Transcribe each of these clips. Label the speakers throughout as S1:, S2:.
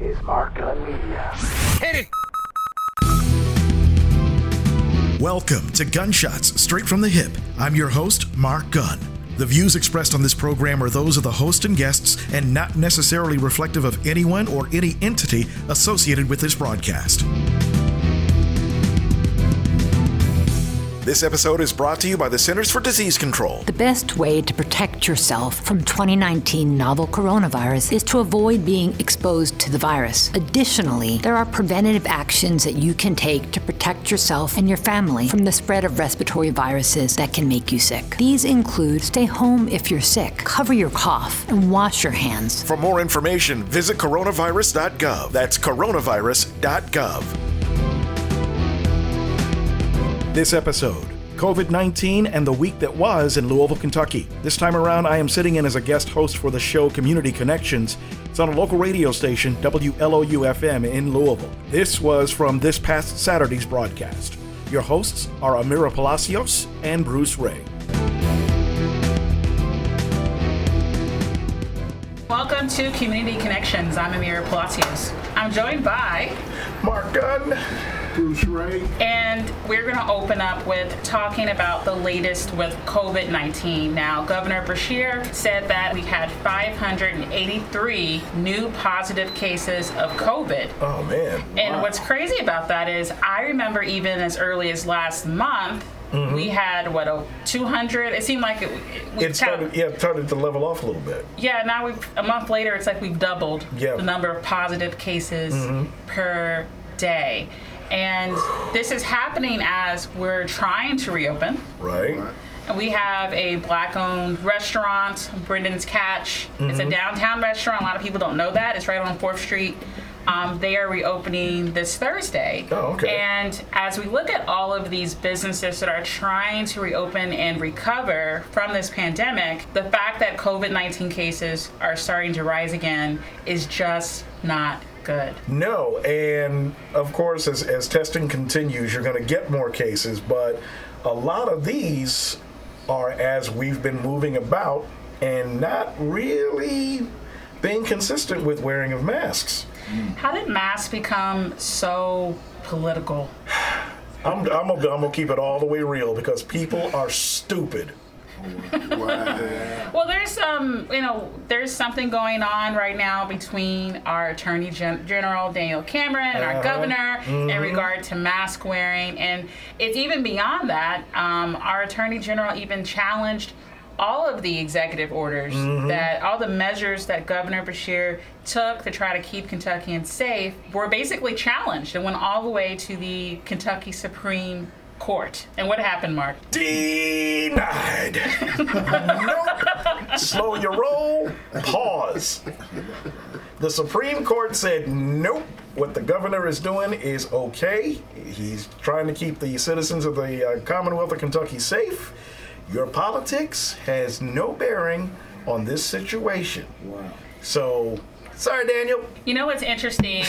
S1: is Mark Gunn Media.
S2: Hit it!
S3: Welcome to Gunshots Straight from the Hip. I'm your host, Mark Gunn. The views expressed on this program are those of the host and guests and not necessarily reflective of anyone or any entity associated with this broadcast. This episode is brought to you by the Centers for Disease Control.
S4: The best way to protect yourself from 2019 novel coronavirus is to avoid being exposed to the virus. Additionally, there are preventative actions that you can take to protect yourself and your family from the spread of respiratory viruses that can make you sick. These include stay home if you're sick, cover your cough, and wash your hands.
S3: For more information, visit coronavirus.gov. That's coronavirus.gov. This episode COVID 19 and the week that was in Louisville, Kentucky. This time around, I am sitting in as a guest host for the show Community Connections. It's on a local radio station, WLOU FM in Louisville. This was from this past Saturday's broadcast. Your hosts are Amira Palacios and Bruce Ray.
S5: Welcome to Community Connections. I'm Amira Palacios. I'm joined by
S3: Mark Gunn.
S6: Bruce Ray.
S5: And we're going to open up with talking about the latest with COVID 19. Now, Governor Beshear said that we had 583 new positive cases of COVID.
S3: Oh, man.
S5: And
S6: Wow.
S5: what's crazy about that is, I remember even as early as last month, mm-hmm. we had what a 200. It seemed like it. we
S7: It started, yeah, it started to level off a little bit.
S5: Yeah, now we've a month later. It's like we've doubled
S7: Yeah.
S5: the number of positive cases mm-hmm. per day, and this is happening as we're trying to reopen.
S7: Right?
S5: And we have a black-owned restaurant, Brendan's Catch. It's a downtown restaurant. A lot of people don't know that. It's right on Fourth Street. Um, they are reopening this Thursday.
S7: Oh, okay.
S5: And as we look at all of these businesses that are trying to reopen and recover from this pandemic, the fact that COVID 19 cases are starting to rise again is just not good.
S7: No, and of course, as, as testing continues, you're going to get more cases, but a lot of these are as we've been moving about and not really being consistent with wearing of masks.
S5: How did masks become so political?
S7: I'm, I'm, gonna, I'm gonna keep it all the way real because people are stupid.
S6: Wow.
S5: Well, there's some, you know, there's something going on right now between our Attorney Gen- General Daniel Cameron and our
S7: Uh-huh.
S5: governor in regard to mask wearing, and it's even beyond that. Um, our Attorney General even challenged all of the executive orders that all the measures that Governor Beshear took to try to keep Kentuckians safe were basically challenged and went all the way to the Kentucky Supreme Court. And what happened, Mark?
S7: Denied. nope. Slow your roll. Pause. The Supreme Court said nope. What the governor is doing is okay. He's trying to keep the citizens of the uh, Commonwealth of Kentucky safe. Your politics has no bearing on this situation.
S6: Wow.
S7: So, sorry, Daniel.
S5: You know what's interesting?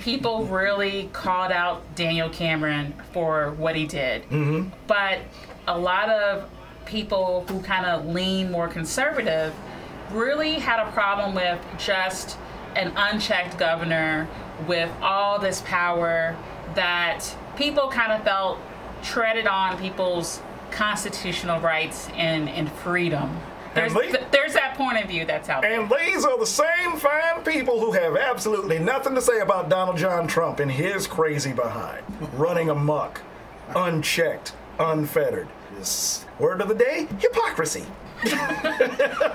S5: People really called out Daniel Cameron for what he did. Mm-hmm. But a lot of people who kind of lean more conservative really had a problem with just an unchecked governor with all this power that people kind of felt treaded on people's constitutional rights and, and freedom. There's,
S7: they-
S5: there's that point of view that's out there.
S7: And these are the same fine people who have absolutely nothing to say about Donald John Trump and his crazy behind, running amok, unchecked, unfettered. This word of the day: hypocrisy.
S5: But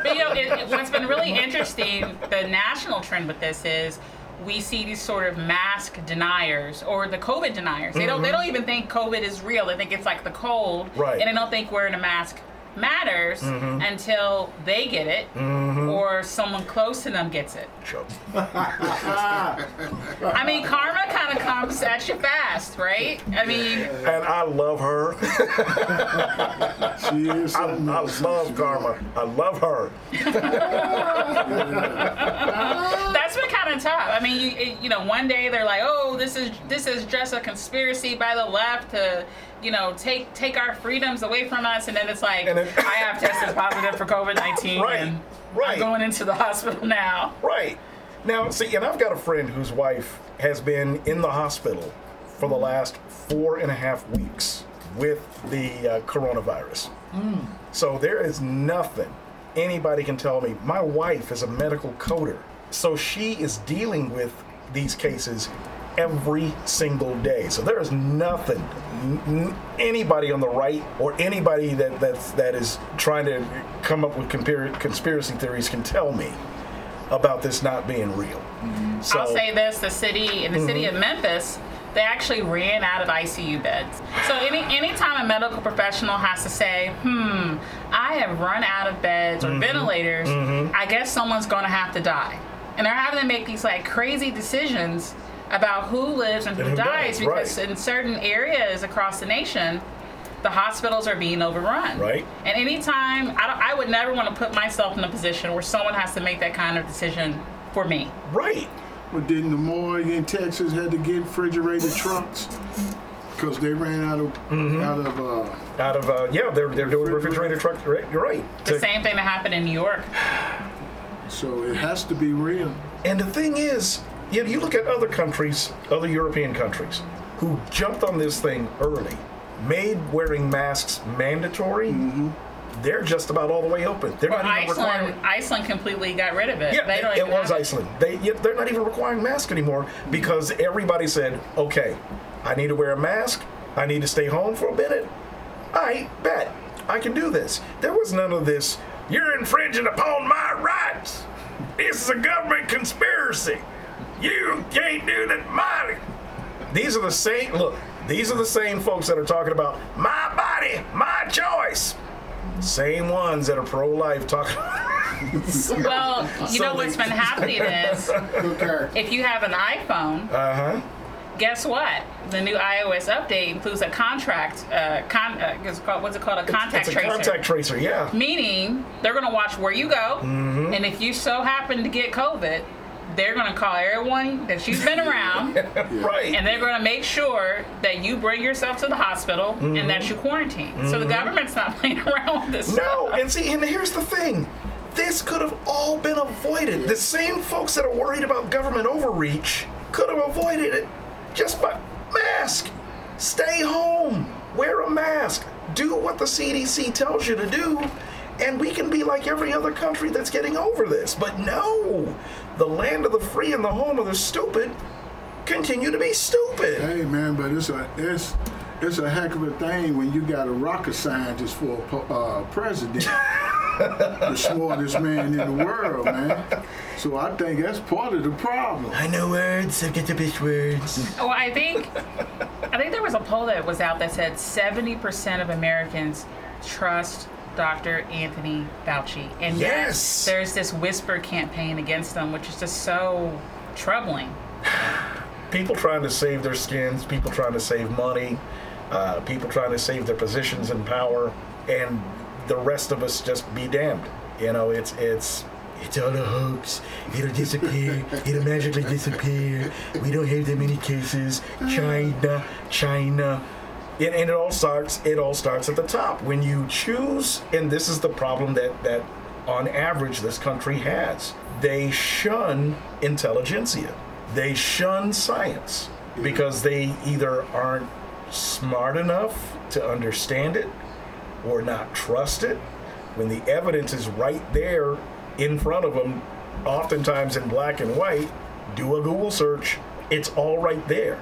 S5: you know, it, it- what's been really interesting, the national trend with this is we see these sort of mask deniers or the COVID deniers. They don't they mm-hmm. don't even think COVID is real. They think it's like the cold,
S7: Right.
S5: and they don't think wearing a mask matters mm-hmm. until they get it mm-hmm. or someone close to them gets it.
S7: Chuck.
S5: I mean, karma kind of comes at you fast, right? I mean,
S7: And I love her.
S6: She is
S7: I, I love Karma. I love her.
S5: that's been kind of tough. I mean, you, you know, one day they're like, "Oh, this is this is just a conspiracy by the left to, you know, take take our freedoms away from us," and then it's like,
S7: then-
S5: "I have tested positive for COVID nineteen,
S7: Right,
S5: and
S7: right.
S5: I'm going into the hospital now."
S7: Right. Now, see, and I've got a friend whose wife has been in the hospital for the last four and a half weeks with the uh, coronavirus. So there is nothing anybody can tell me. My wife is a medical coder, so she is dealing with these cases every single day. So there is nothing n- anybody on the right or anybody that that's, that is trying to come up with compar- conspiracy theories can tell me about this not being real. Mm-hmm. So,
S5: I'll say this: the city in the city of mm-hmm. Memphis, they actually ran out of ICU beds. So any anytime a medical professional has to say, "Hmm, I have run out of beds or mm-hmm. ventilators," I guess someone's going to have to die, and they're having to make these like crazy decisions about who lives and who,
S7: And who
S5: dies
S7: dies,
S5: because
S7: right.
S5: in certain areas across the nation. The hospitals are being overrun.
S7: Right.
S5: And anytime, I, don't, I would never want to put myself in a position where someone has to make that kind of decision for me.
S7: right.
S6: But didn't the morgue in Texas had to get refrigerated trucks because they ran out of
S7: Mm-hmm.
S6: out of uh,
S7: Out of uh, yeah, they're they're doing refrigerated truck. You're right. You're right.
S5: The
S7: To-
S5: same thing that happened in New York.
S6: so it has to be real.
S7: And the thing is, you, know, you look at other countries, other European countries, who jumped on this thing early, made wearing masks mandatory. Mm-hmm. They're just about all the way open. They're
S5: Well,
S7: not even
S5: Iceland,
S7: requiring.
S5: Iceland completely got rid of it.
S7: Yeah,
S5: They don't
S7: it,
S5: even
S7: was
S5: have
S7: Iceland. They yeah, they're not even requiring masks anymore because everybody said, "Okay, I need to wear a mask. I need to stay home for a minute. I bet I can do this." There was none of this. You're infringing upon my rights. This is a government conspiracy. You can't do that. My these are the same. Look, these are the same folks that are talking about my body, my choice. Same ones that are pro-life talking.
S5: Well, you know what's been happening is if you have an iPhone,
S7: Uh huh.
S5: guess what? The new iOS update includes a contract. Uh, con, uh, it's called, what's it called? A contact
S7: it's a
S5: tracer.
S7: contact tracer, yeah.
S5: Meaning they're going to watch where you go,
S7: Mm-hmm.
S5: and if you so happen to get COVID, they're going to call everyone that you've been around.
S7: Right.
S5: and they're going to make sure that you bring yourself to the hospital and that you quarantine. So the government's not playing around with this.
S7: Mm-hmm. no,
S5: stuff.
S7: and see, and here's the thing. This could have all been avoided. The same folks that are worried about government overreach could have avoided it just by mask. Stay home. Wear a mask. Do what the CDC tells you to do. And we can be like every other country that's getting over this. But no, the land of the free and the home of the stupid continue to be stupid.
S6: Hey man, but it's a it's it's a heck of a thing when you got a rocket scientist for a uh, president, the smartest man in the world, man. So I think that's part of the problem.
S7: I know words, I get the best words.
S5: Well, I think I think there was a poll that was out that said 70% of Americans trust Dr. Anthony Fauci, and
S7: Yes.
S5: there's this whisper campaign against them, which is just so troubling.
S7: people trying to save their skins, people trying to save money, uh, people trying to save their positions in power, and the rest of us just be damned. You know, it's it's it's all a hoax. It'll disappear. It'll magically disappear. We don't have that many cases. China, China. And, and it all starts. It all starts at the top when you choose. And this is the problem that that, on average, this country has. They shun intelligentsia. They shun science because they either aren't smart enough to understand it or not trust it when the evidence is right there in front of them, oftentimes in black and white. Do a Google search, it's all right there.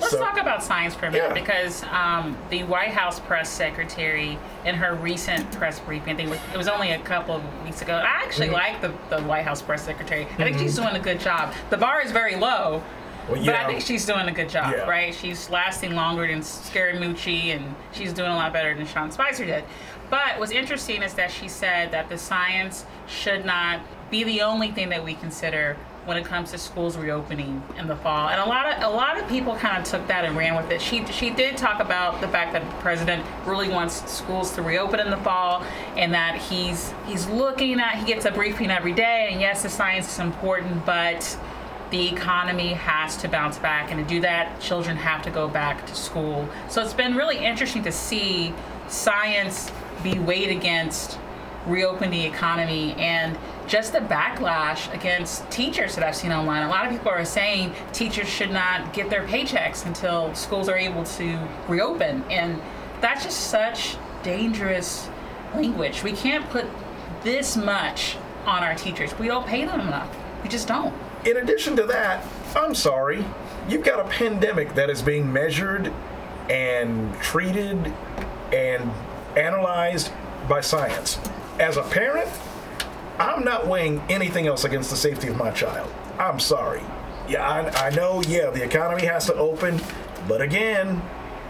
S5: Let's
S7: So-
S5: talk about science for a minute
S7: Yeah.
S5: because um, the White House press secretary, in her recent press briefing, I think it was, only a couple of weeks ago. I actually
S7: Mm-hmm.
S5: like the, the White House press secretary. I think she's doing a good job. The bar is very low.
S7: Well,
S5: But. I think she's doing a good job,
S7: Yeah.
S5: right? She's lasting longer than Scaramucci, and she's doing a lot better than Sean Spicer did. But what's interesting is that she said that the science should not be the only thing that we consider when it comes to schools reopening in the fall. And a lot of a lot of people kind of took that and ran with it. She she did talk about the fact that the president really wants schools to reopen in the fall, and that he's he's looking at he gets a briefing every day. And yes, the science is important, but the economy has to bounce back and to do that children have to go back to school so it's been really interesting to see science be weighed against reopen the economy and just the backlash against teachers that I've seen online. A lot of people are saying teachers should not get their paychecks until schools are able to reopen. And that's just such dangerous language. We can't put this much on our teachers. We don't pay them enough. We just don't.
S7: In addition to that, I'm sorry, you've got a pandemic that is being measured and treated and analyzed by science. As a parent, I'm not weighing anything else against the safety of my child. I'm sorry. Yeah, I, I know, yeah, the economy has to open, but again,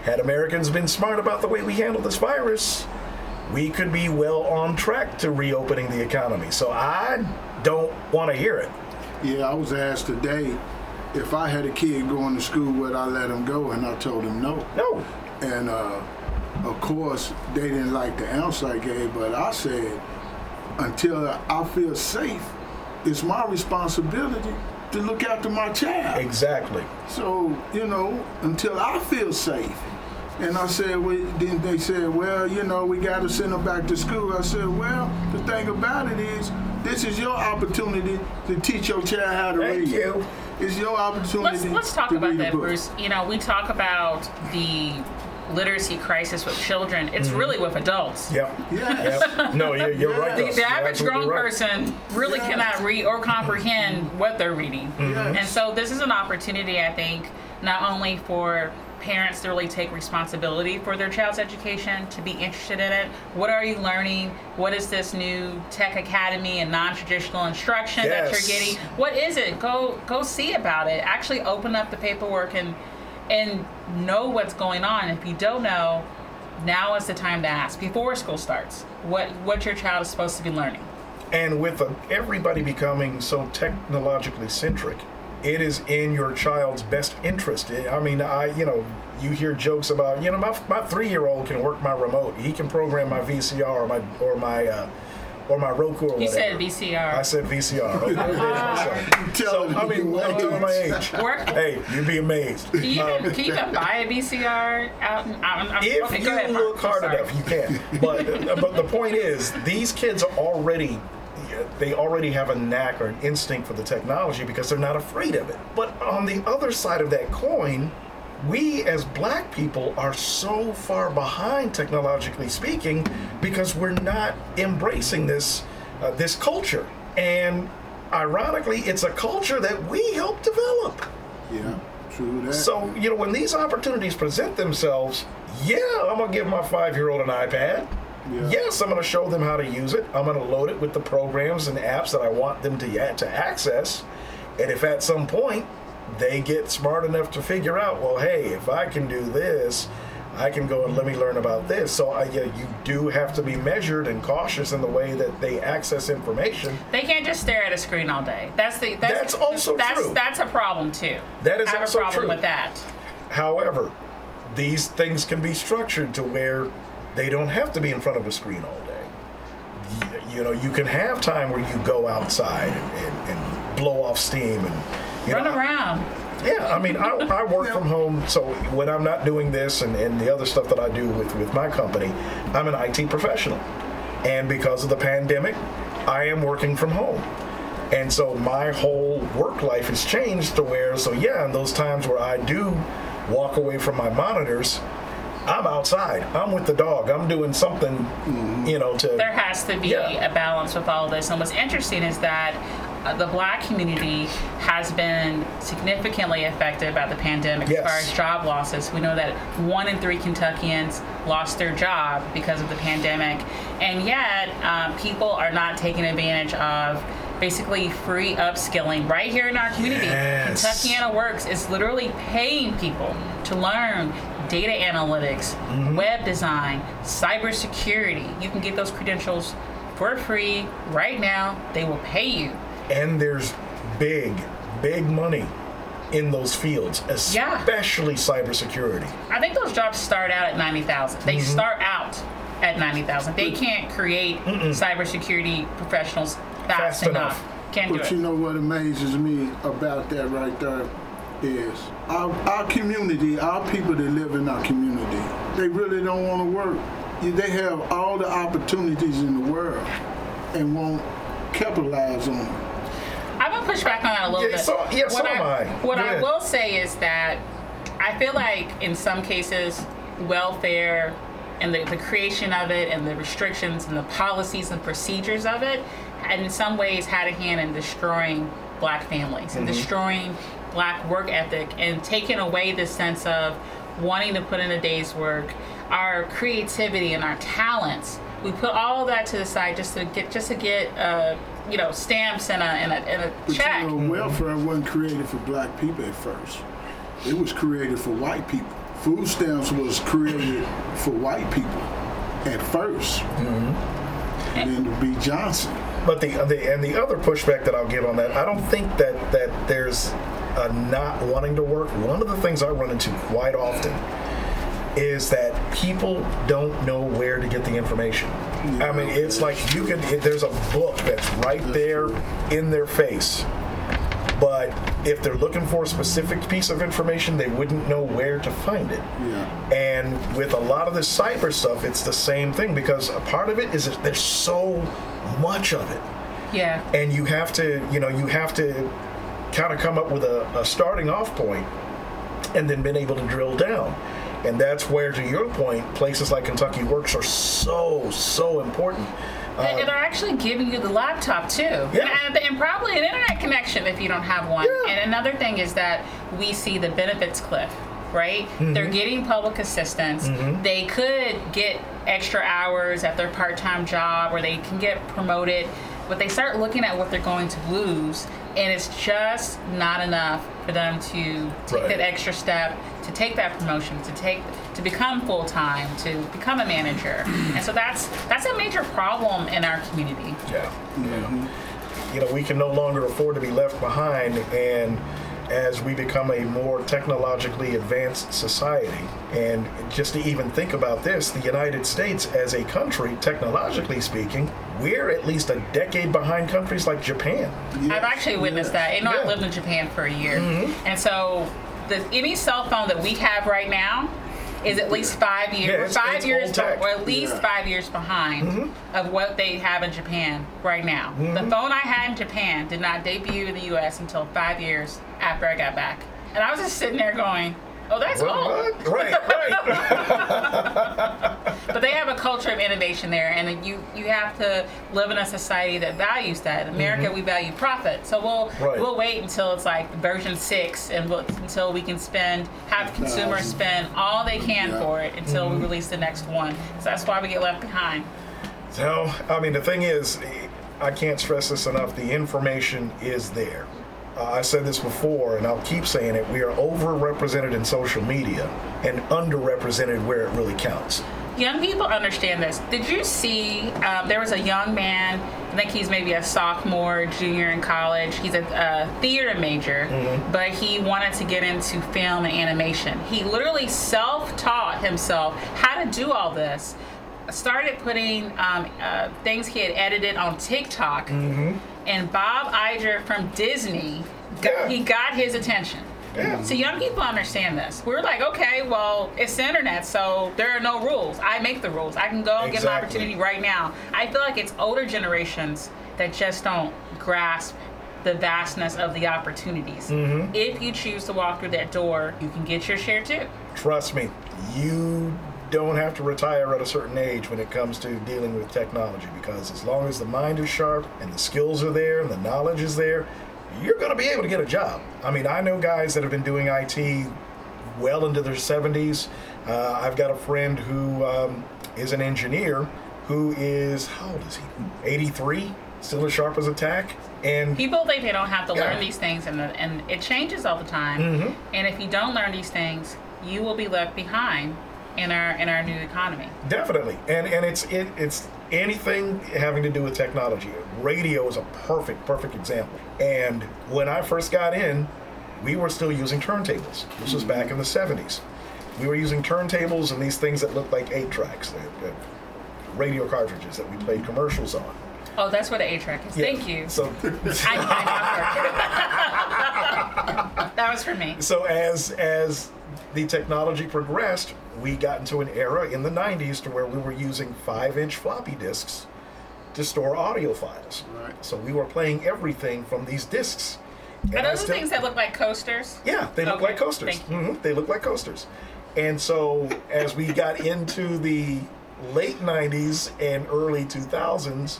S7: had Americans been smart about the way we handle this virus, we could be well on track to reopening the economy. So I don't want to hear it.
S6: Yeah, I was asked today if I had a kid going to school, would I let him go? And I told him no.
S7: No.
S6: And uh, of course, they didn't like the answer I gave, but I said, until I feel safe, it's my responsibility to look after my child.
S7: Exactly.
S6: So, you know, until I feel safe. And I said, well, then they said, well, you know, we got to send them back to school. I said, well, the thing about it is, this is your opportunity to teach your child how to
S7: Thank
S6: read.
S7: you.
S6: It's your opportunity.
S5: Let's let's talk
S6: to
S5: about
S6: read
S5: that. Bruce. You know, we talk about the literacy crisis with children. It's mm-hmm. really with adults.
S7: Yep.
S6: Yes.
S7: Yep. No, you're, you're right.
S5: The, the
S7: You're
S5: average grown
S7: right.
S5: person really
S6: Yeah.
S5: cannot read or comprehend mm-hmm. what they're reading.
S6: Yes.
S5: And so this is an opportunity, I think, not only for parents to really take responsibility for their child's education, to be interested in it. What are you learning? What is this new tech academy and non-traditional instruction that you're getting? What is it? Go go see about it. Actually open up the paperwork and and know what's going on. If you don't know, now is the time to ask before school starts. What what your child is supposed to be learning.
S7: And with uh, everybody becoming so technologically centric, it is in your child's best interest. I mean, I you know, you hear jokes about you know my, my three year old can work my remote. He can program my VCR or my or my uh, or my Roku or
S5: You
S7: whatever.
S5: said VCR.
S7: I said VCR. Okay,
S6: You
S7: so
S6: telling
S7: I mean,
S6: me
S7: I'm telling my age.
S5: Work.
S7: Hey, you'd be amazed.
S5: Can you,
S7: Um,
S5: can you even buy a VCR out? In, out in-
S7: if
S5: okay,
S7: you
S5: go ahead,
S7: look
S5: Mark.
S7: hard
S5: I'm sorry.
S7: enough, you can. But but the point is, these kids are already they already have a knack or an instinct for the technology because they're not afraid of it. But on the other side of that coin, we as black people are so far behind technologically speaking because we're not embracing this uh, this culture. And ironically, it's a culture that we help develop.
S6: Yeah, true that.
S7: So, you know, when these opportunities present themselves, yeah, I'm going to give my five year old an iPad.
S6: Yeah.
S7: Yes, I'm going to show them how to use it. I'm going to load it with the programs and apps that I want them to, to access. And if at some point they get smart enough to figure out, well, hey, if I can do this, I can go and let me learn about this. So, I, yeah, you do have to be measured and cautious in the way that they access information.
S5: They can't just stare at a screen all day. That's the that's,
S7: That's also
S5: that's,
S7: true.
S5: That's a problem too.
S7: That is
S5: I have
S7: also
S5: a problem
S7: true.
S5: with that.
S7: However, these things can be structured to where they don't have to be in front of a screen all day. Y- You know, you can have time where you go outside and, and, and blow off steam and you
S5: Run
S7: know,
S5: around.
S7: yeah, I mean, I, I work from home, so when I'm not doing this and, and the other stuff that I do with, with my company, I'm an IT professional. And because of the pandemic, I am working from home. And so my whole work life has changed to where, so yeah, in those times where I do walk away from my monitors, I'm outside. I'm with the dog. I'm doing something, mm-hmm. you know, to.
S5: There has to be
S7: Yeah.
S5: a balance with all this. And what's interesting is that the black community has been significantly affected by the pandemic
S7: Yes.
S5: as far as job losses. We know that one in three Kentuckians lost their job because of the pandemic. And yet, uh, people are not taking advantage of basically free upskilling right here in our community.
S7: Yes.
S5: Kentuckiana Works is literally paying people to learn data analytics,
S7: Mm-hmm.
S5: web design, cybersecurity. You can get those credentials for free right now. They will pay you.
S7: And there's big, big money in those fields,
S5: Yeah.
S7: especially cybersecurity.
S5: I think those jobs start out at 90,000. They
S7: Mm-hmm.
S5: start out at 90,000. They can't create cybersecurity professionals fast,
S7: Fast
S5: enough.
S7: enough.
S5: Can't do
S6: But
S5: it.
S6: you know what amazes me about that right there is our, our community, our people that live in our community, they really don't want to work. they have all the opportunities in the world and won't capitalize on them.
S5: I'm gonna push back on that a little
S7: Yeah,
S5: bit.
S7: so- yeah,
S5: what
S7: so
S5: I,
S7: am I.
S5: What
S7: Go
S5: I will say is that I feel like in some cases, welfare and the, the creation of it and the restrictions and the policies and procedures of it, had in some ways had a hand in destroying black families and mm-hmm. destroying black work ethic and taking away the sense of wanting to put in a day's work, our creativity and our talents. We put all that to the side just to get just to get uh, you know stamps and a and a, and a
S6: But
S5: check.
S6: you know, welfare wasn't created for black people at first. It was created for white people. Food stamps was created for white people at 1st And then to be Johnson.
S7: But the, the and the other pushback that I'll give on that, I don't think that that there's a not wanting to work. One of the things I run into quite often is that people don't know where to get the information. I mean, it's like you can. It, there's a book that's right there in their face, but if they're looking for a specific piece of information, they wouldn't know where to find it.
S6: Yeah.
S7: And with a lot of this cyber stuff, it's the same thing because a part of it is that there's so much of it
S5: Yeah.
S7: and you have to you know you have to kind of come up with a, a starting off point and then been able to drill down and that's where to your point places like kentucky works are so so important
S5: and, and they're actually giving you the laptop too.
S7: Yeah.
S5: And, and probably an internet connection if you don't have one.
S7: Yeah.
S5: And another thing is that we see the benefits cliff, right?
S7: Mm-hmm.
S5: They're getting public assistance. They could get extra hours at their part time job or they can get promoted. But they start looking at what they're going to lose, and it's just not enough for them to take
S7: Right.
S5: that extra step, to take that promotion, to take to become full time, to become a manager. and so that's that's a major problem in our community.
S7: yeah
S6: Yeah.
S7: you know we can no longer afford to be left behind and as we become a more technologically advanced society and just to even think about this the united states as a country technologically speaking we're at least a decade behind countries like japan
S5: I've actually witnessed that. You know, I
S7: Yeah. Mm-hmm.
S5: lived in Japan for a year, and so the, any cell phone that we have right now is at least five years,
S7: Yeah, it's-
S5: five
S7: it's
S5: years.
S7: Mm-hmm.
S5: or at least
S6: Yeah.
S5: five years behind of what they have in Japan right now. The phone I had in Japan did not debut in the U.S. until five years after I got back, and I was just sitting there going, "Oh, that's
S7: What?
S5: old."
S7: What? right right
S5: But they have a culture of innovation there, and you you have to live in a society that values that. In America, we value profit, so we'll
S7: Mm-hmm. Right.
S5: we'll wait until it's like version six, and we'll, until we can spend have consumers spend all they can
S6: Yeah.
S5: for it until
S7: Mm-hmm.
S5: we release the next one. So that's why we get left behind.
S7: So, I mean, the thing is, I can't stress this enough. The information is there. Uh, I said this before, and I'll keep saying it. We are overrepresented in social media and underrepresented where it really counts.
S5: Young people understand this. Did you see? Um, there was a young man. I think he's maybe a sophomore, junior in college. He's a, a theater major, but he wanted to get into film and animation. He literally self-taught himself how to do all this. Started putting um, uh, things he had edited on TikTok, and Bob Iger from Disney, got,
S7: Yeah.
S5: he got his attention.
S7: Yeah.
S5: So young people understand this. We're like, okay, well, it's the internet, so there are no rules. I make the rules. I can go and get my opportunity right now. I feel like it's older generations that just don't grasp the vastness of the opportunities.
S7: Mm-hmm.
S5: If you choose to walk through that door, you can get your share too.
S7: Trust me, you don't have to retire at a certain age when it comes to dealing with technology because as long as the mind is sharp and the skills are there and the knowledge is there, you're going to be able to get a job. I mean, I know guys that have been doing IT well into their 70s. Uh, I've got a friend who um, is an engineer who is, how old is he? 83, still as sharp as a tack. And
S5: People think they don't have to
S7: Yeah.
S5: learn these things, and, and it changes all the time.
S7: Mm-hmm.
S5: And if you don't learn these things, you will be left behind in our in our new economy.
S7: Definitely, and and it's it, it's anything having to do with technology. Radio is a perfect perfect example. And when I first got in, we were still using turntables. This was back in the '70s. We were using turntables and these things that looked like eight tracks, radio cartridges that we played commercials on.
S5: Oh, that's what the eight track is.
S7: Yeah.
S5: Thank you.
S7: So
S5: I, I, that was for me.
S7: So as as the technology progressed, we got into an era in the 90s to where we were using five-inch floppy disks to store audio files.
S6: Right.
S7: So we were playing everything from these disks. And I
S5: those the
S7: still-
S5: things that look like coasters?
S7: Yeah, they look
S5: Okay,
S7: like coasters.
S5: thank you.
S7: hmm They look like coasters. And so as we got into the late 90s and early 2000s,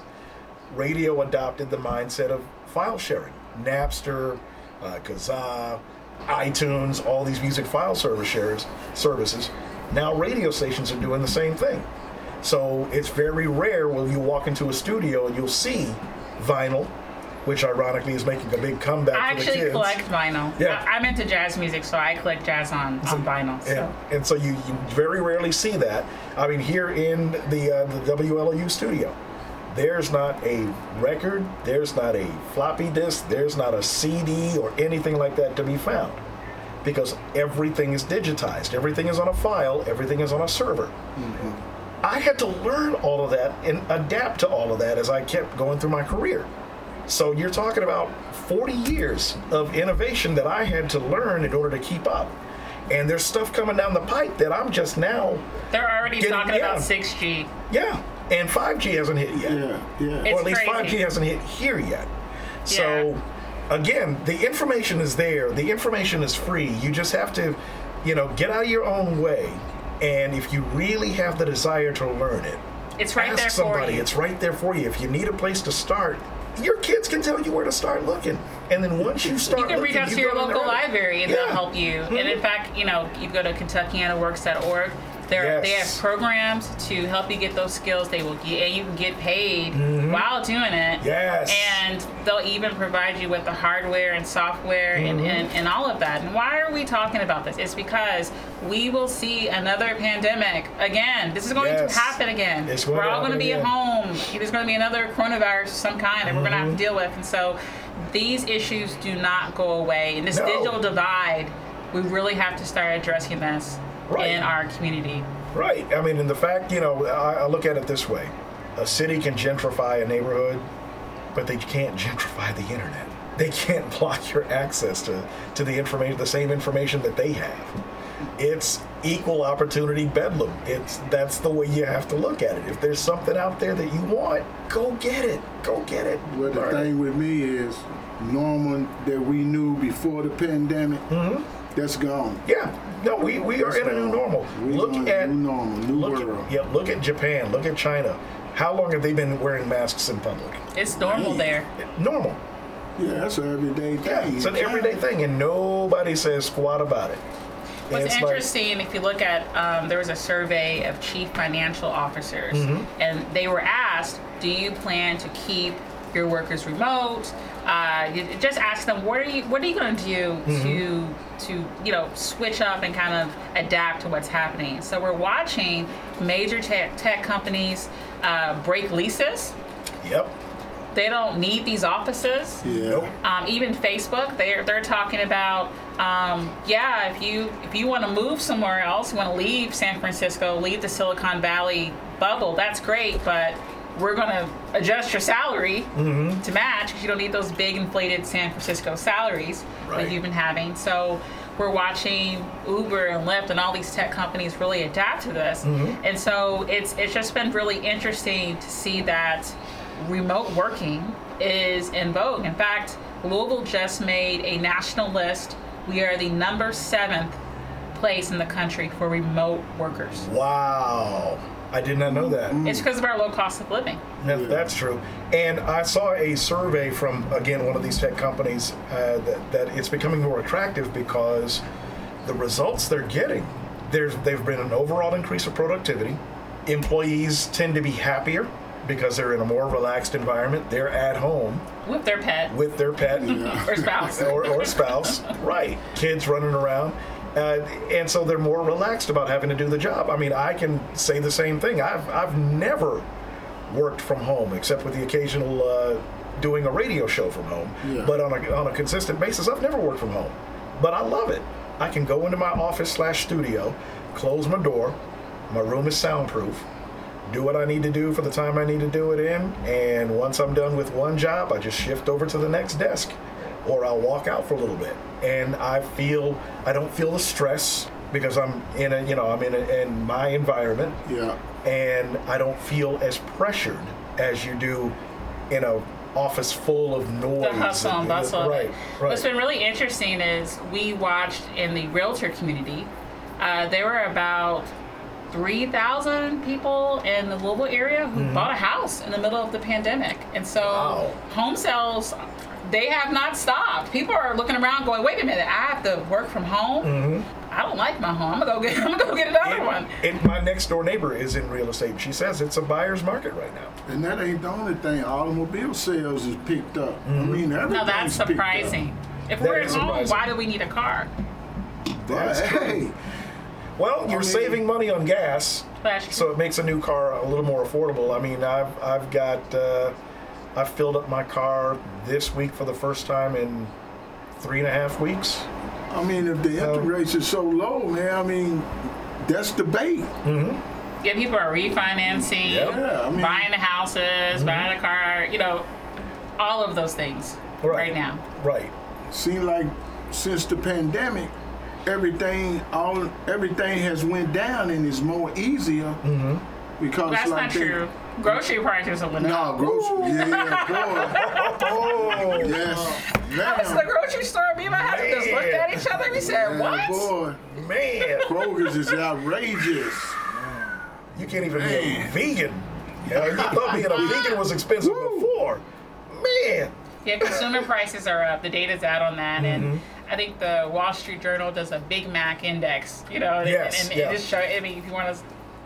S7: radio adopted the mindset of file sharing. Napster, uh, Kazaa, iTunes, all these music file service shares services. Now radio stations are doing the same thing. So it's very rare when you walk into a studio and you'll see vinyl, which ironically is making a big comeback
S5: I actually
S7: kids.
S5: collect vinyl.
S7: Yeah.
S5: I, I'm into jazz music, so I collect jazz on, on vinyl. So.
S7: Yeah, and so you, you very rarely see that. I mean, here in the uh, the WLOU studio, there's not a record, there's not a floppy disk, there's not a CD or anything like that to be found, because everything is digitized, everything is on a file, everything is on a server. Mm-hmm. I had to learn all of that and adapt to all of that as I kept going through my career. So you're talking about 40 years of innovation that I had to learn in order to keep up. And there's stuff coming down the pipe that I'm just now,
S5: They're already
S7: Getting-
S5: talking
S7: yeah.
S5: about 6G.
S7: yeah. And 5G hasn't hit yet.
S6: Yeah, yeah.
S5: It's
S7: or at least
S5: crazy.
S7: 5G hasn't hit here yet. So, again, the information is there. The information is free. You just have to, you know, get out of your own way. And if you really have the desire to learn it,
S5: It's right
S7: ask
S5: there
S7: somebody.
S5: for you.
S7: It's right there for you. If you need a place to start, your kids can tell you where to start looking. And then once you start
S5: You can reach out to
S7: you
S5: your
S7: go down the
S5: local library and
S7: Yeah.
S5: they'll help you. And in mm-hmm. fact, you know, you go to KentuckianaWorks.org. There, they have programs to help you get those skills. They will get, and you can get paid while doing it.
S7: Mm-hmm. Yes.
S5: And they'll even provide you with the hardware and software and,
S7: Mm-hmm.
S5: and, and all of that. And why are we talking about this? It's because we will see another pandemic again. This is going
S7: Yes.
S5: to happen again.
S7: It's going
S5: we're all going to be at home. There's going to be another coronavirus of some kind that we're going to have to deal with. And so these issues do not go away. And this
S7: No.
S5: digital divide, we really have to start addressing this
S7: Right.
S5: in our community.
S7: Right. I mean, and the fact, you know, I, I look at it this way: a city can gentrify a neighborhood, but they can't gentrify the internet. They can't block your access to, to the information, the same information that they have. It's equal opportunity bedlam. It's that's the way you have to look at it. If there's something out there that you want, go get it. Go get it.
S6: Well, the
S7: Learn it.
S6: thing with me is normal that we knew before the pandemic, mm-hmm. That's gone.
S7: Yeah. No, we, we are in a new normal.
S6: We
S7: Look
S6: on a
S7: at
S6: new normal, new
S7: look
S6: world.
S7: At, yeah, look at Japan. Look at China. How long have they been wearing masks in public?
S5: It's normal there.
S7: Normal.
S6: Yeah, that's an everyday thing.
S7: Yeah, it's an
S6: in
S7: everyday thing, and nobody says squat about it.
S5: What's
S7: It's like-
S5: interesting, if you look at, um, there was a survey of chief financial officers,
S7: Mm-hmm.
S5: and they were asked, "Do you plan to keep your workers remote?" Uh, you- just ask them, "What are you? What are you going to do
S7: Mm-hmm.
S5: to to you know switch up and kind of adapt to what's happening?" So we're watching major tech, tech companies uh, break leases.
S7: Yep.
S5: They don't need these offices.
S7: Nope.
S5: Um, even Facebook, they're they're talking about, um, yeah, if you if you want to move somewhere else, you want to leave San Francisco, leave the Silicon Valley bubble, that's great, but we're going to adjust your salary
S7: Mm-hmm.
S5: to match because you don't need those big inflated San Francisco salaries
S7: Right.
S5: that you've been having. So we're watching Uber and Lyft and all these tech companies really adapt to this,
S7: Mm-hmm.
S5: and so it's it's just been really interesting to see that remote working is in vogue. In fact, Louisville just made a national list. We are the number seventh place in the country for remote workers.
S7: Wow. I did not know that.
S5: It's because of our low cost of living.
S7: Yeah, That's true. And I saw a survey from, again, one of these tech companies uh, that, that it's becoming more attractive because the results they're getting, there's, they've been an overall increase of productivity. Employees tend to be happier because they're in a more relaxed environment. They're at home
S5: With their pet
S7: with their pet.
S5: or spouse.
S7: or, or spouse, right? Kids running around. Uh, and so they're more relaxed about having to do the job. I mean, I can say the same thing. I've, I've never worked from home except with the occasional uh, doing a radio show from home.
S6: Yeah.
S7: But on a, on a consistent basis, I've never worked from home. But I love it. I can go into my office slash studio, close my door, my room is soundproof, do what I need to do for the time I need to do it in, and once I'm done with one job, I just shift over to the next desk. or I'll walk out for a little bit, and I feel I don't feel the stress because I'm in a you know I'm in a, in my environment,
S6: Yeah.
S7: and I don't feel as pressured as you do in a office full of noise.
S5: the hustle and bustle. of
S7: Right, right.
S5: What's been really interesting is we watched in the realtor community. Uh, there were about three thousand people in the Louisville area who bought a house in the middle of the pandemic, and so
S7: Wow.
S5: home sales. They have not stopped. People are looking around, going, "Wait a minute! I have to work from home. I don't like my home. I'm gonna go get. I'm gonna go get another one."
S7: And my next door neighbor is in real estate. She says it's a buyer's market right now.
S6: And that ain't the only thing. Automobile sales is picked up. I mean, everything's
S5: No, that's
S6: picked up.
S5: surprising. If
S7: That
S5: we're at home, why do we need a car?
S6: But hey,
S7: Well, you're
S6: mean-
S7: saving money on gas, so it makes a new car a little more affordable. I mean, I've I've got uh, I've filled up my car this week for the first time in three and a half weeks.
S6: I mean, if the interest rates are so low, man, I mean, that's the bait. Mm-hmm.
S5: Yeah, people are refinancing,
S7: Yep.
S6: Yeah, I mean-
S5: buying houses, mm-hmm. buying a car, you know, all of those things right, now.
S7: Right.
S6: Seem like since the pandemic, everything all everything has went down and is more easier mm-hmm. because
S5: That's
S6: like
S5: not
S6: they-
S5: true. Grocery prices are went
S6: No,
S5: up.
S6: grocery. Yeah, boy.
S7: Oh,
S6: Yes.
S5: I was in the grocery store. Me and my husband just looked at each other. We said,
S6: Yeah,
S5: "What?"
S6: boy.
S7: man,
S6: Kroger's is outrageous.
S7: you can't even be a vegan. You, know, you thought being a vegan was expensive
S6: Woo.
S7: before. Man,
S5: Yeah, consumer prices are up. The data's out on that, and
S7: Mm-hmm.
S5: I think the Wall Street Journal does a Big Mac index. You know, and-
S7: Yes,
S5: and,
S7: yeah.
S5: it just show. I mean, if you want to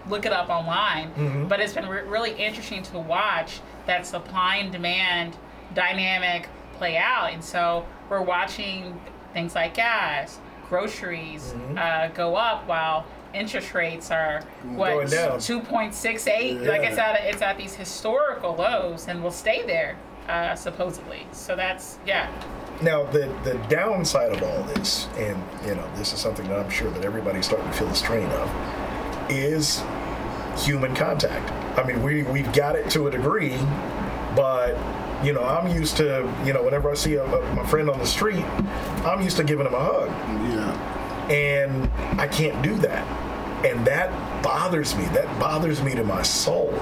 S5: look it up online,
S7: Mm-hmm.
S5: but it's been re- really interesting to watch that supply and demand dynamic play out, and so we're watching things like gas, groceries
S7: Mm-hmm.
S5: uh, go up while interest rates are what
S7: Going down.
S5: two point six eight. Like it's
S6: Yeah.
S5: at it's at these historical lows, and will stay there uh, supposedly. So that's yeah.
S7: Now, the, the downside of all this, and you know, this is something that I'm sure that everybody's starting to feel the strain of, is human contact. I mean, we we've got it to a degree, but you know, I'm used to you know, whenever I see a, a, my friend on the street, I'm used to giving him a hug,
S6: Yeah.
S7: and I can't do that, and that bothers me. That bothers me to my soul.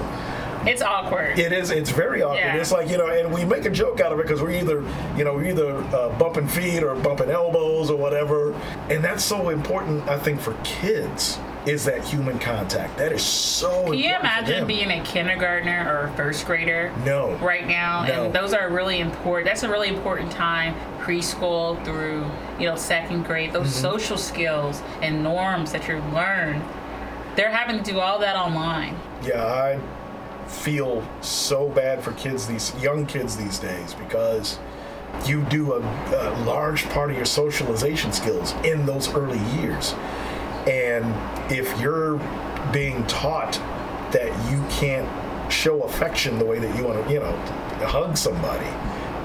S5: It's awkward.
S7: It is. It's very awkward.
S5: Yeah.
S7: It's like you know, and we make a joke out of it because we're either, you know, we're either uh, bumping feet or bumping elbows or whatever, and that's so important. I think for kids is that human contact. That is so.
S5: Can you imagine being a kindergartner or a first grader?
S7: No.
S5: Right now,
S7: No.
S5: and those are really important. That's a really important time, preschool through you know second grade. Those
S7: Mm-hmm.
S5: social skills and norms that you learn, they're having to do all that online.
S7: Yeah, I feel so bad for kids these young kids these days because you do a, a large part of your socialization skills in those early years. And if you're being taught that you can't show affection the way that you want to, you know, hug somebody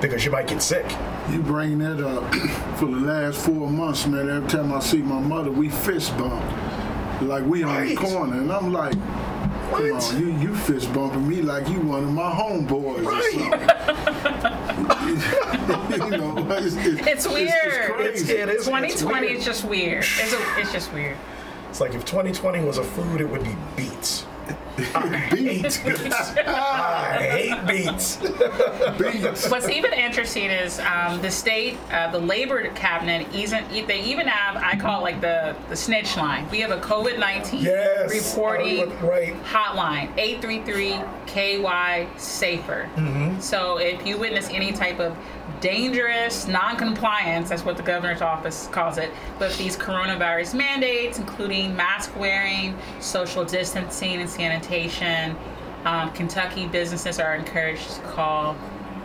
S7: because you might get sick.
S6: You bring that up for the last four months, man. Every time I see my mother, we fist bump. Like we on the corner. And I'm like, come on, you, you fist bumping me like you one of my homeboys or something. you know, it's, it's,
S5: It's weird.
S6: just crazy.
S7: It is. it's
S5: 2020
S7: weird.
S5: is just weird. It's, a, it's just weird.
S7: It's like if 2020 was a food, it would be beets. I hate beets. I hate beets.
S6: Beats.
S5: What's even interesting is um, the state, uh, the labor cabinet, isn't. they even have I call it like the the snitch line. We have a COVID nineteen
S7: Yes.
S5: reporting
S7: Oh, right.
S5: hotline eight three three KY Safer.
S7: Mm-hmm.
S5: So if you witness any type of dangerous non-compliance, that's what the governor's office calls it, with these coronavirus mandates, including mask wearing, social distancing, and sanitation. Um, Kentucky businesses are encouraged to call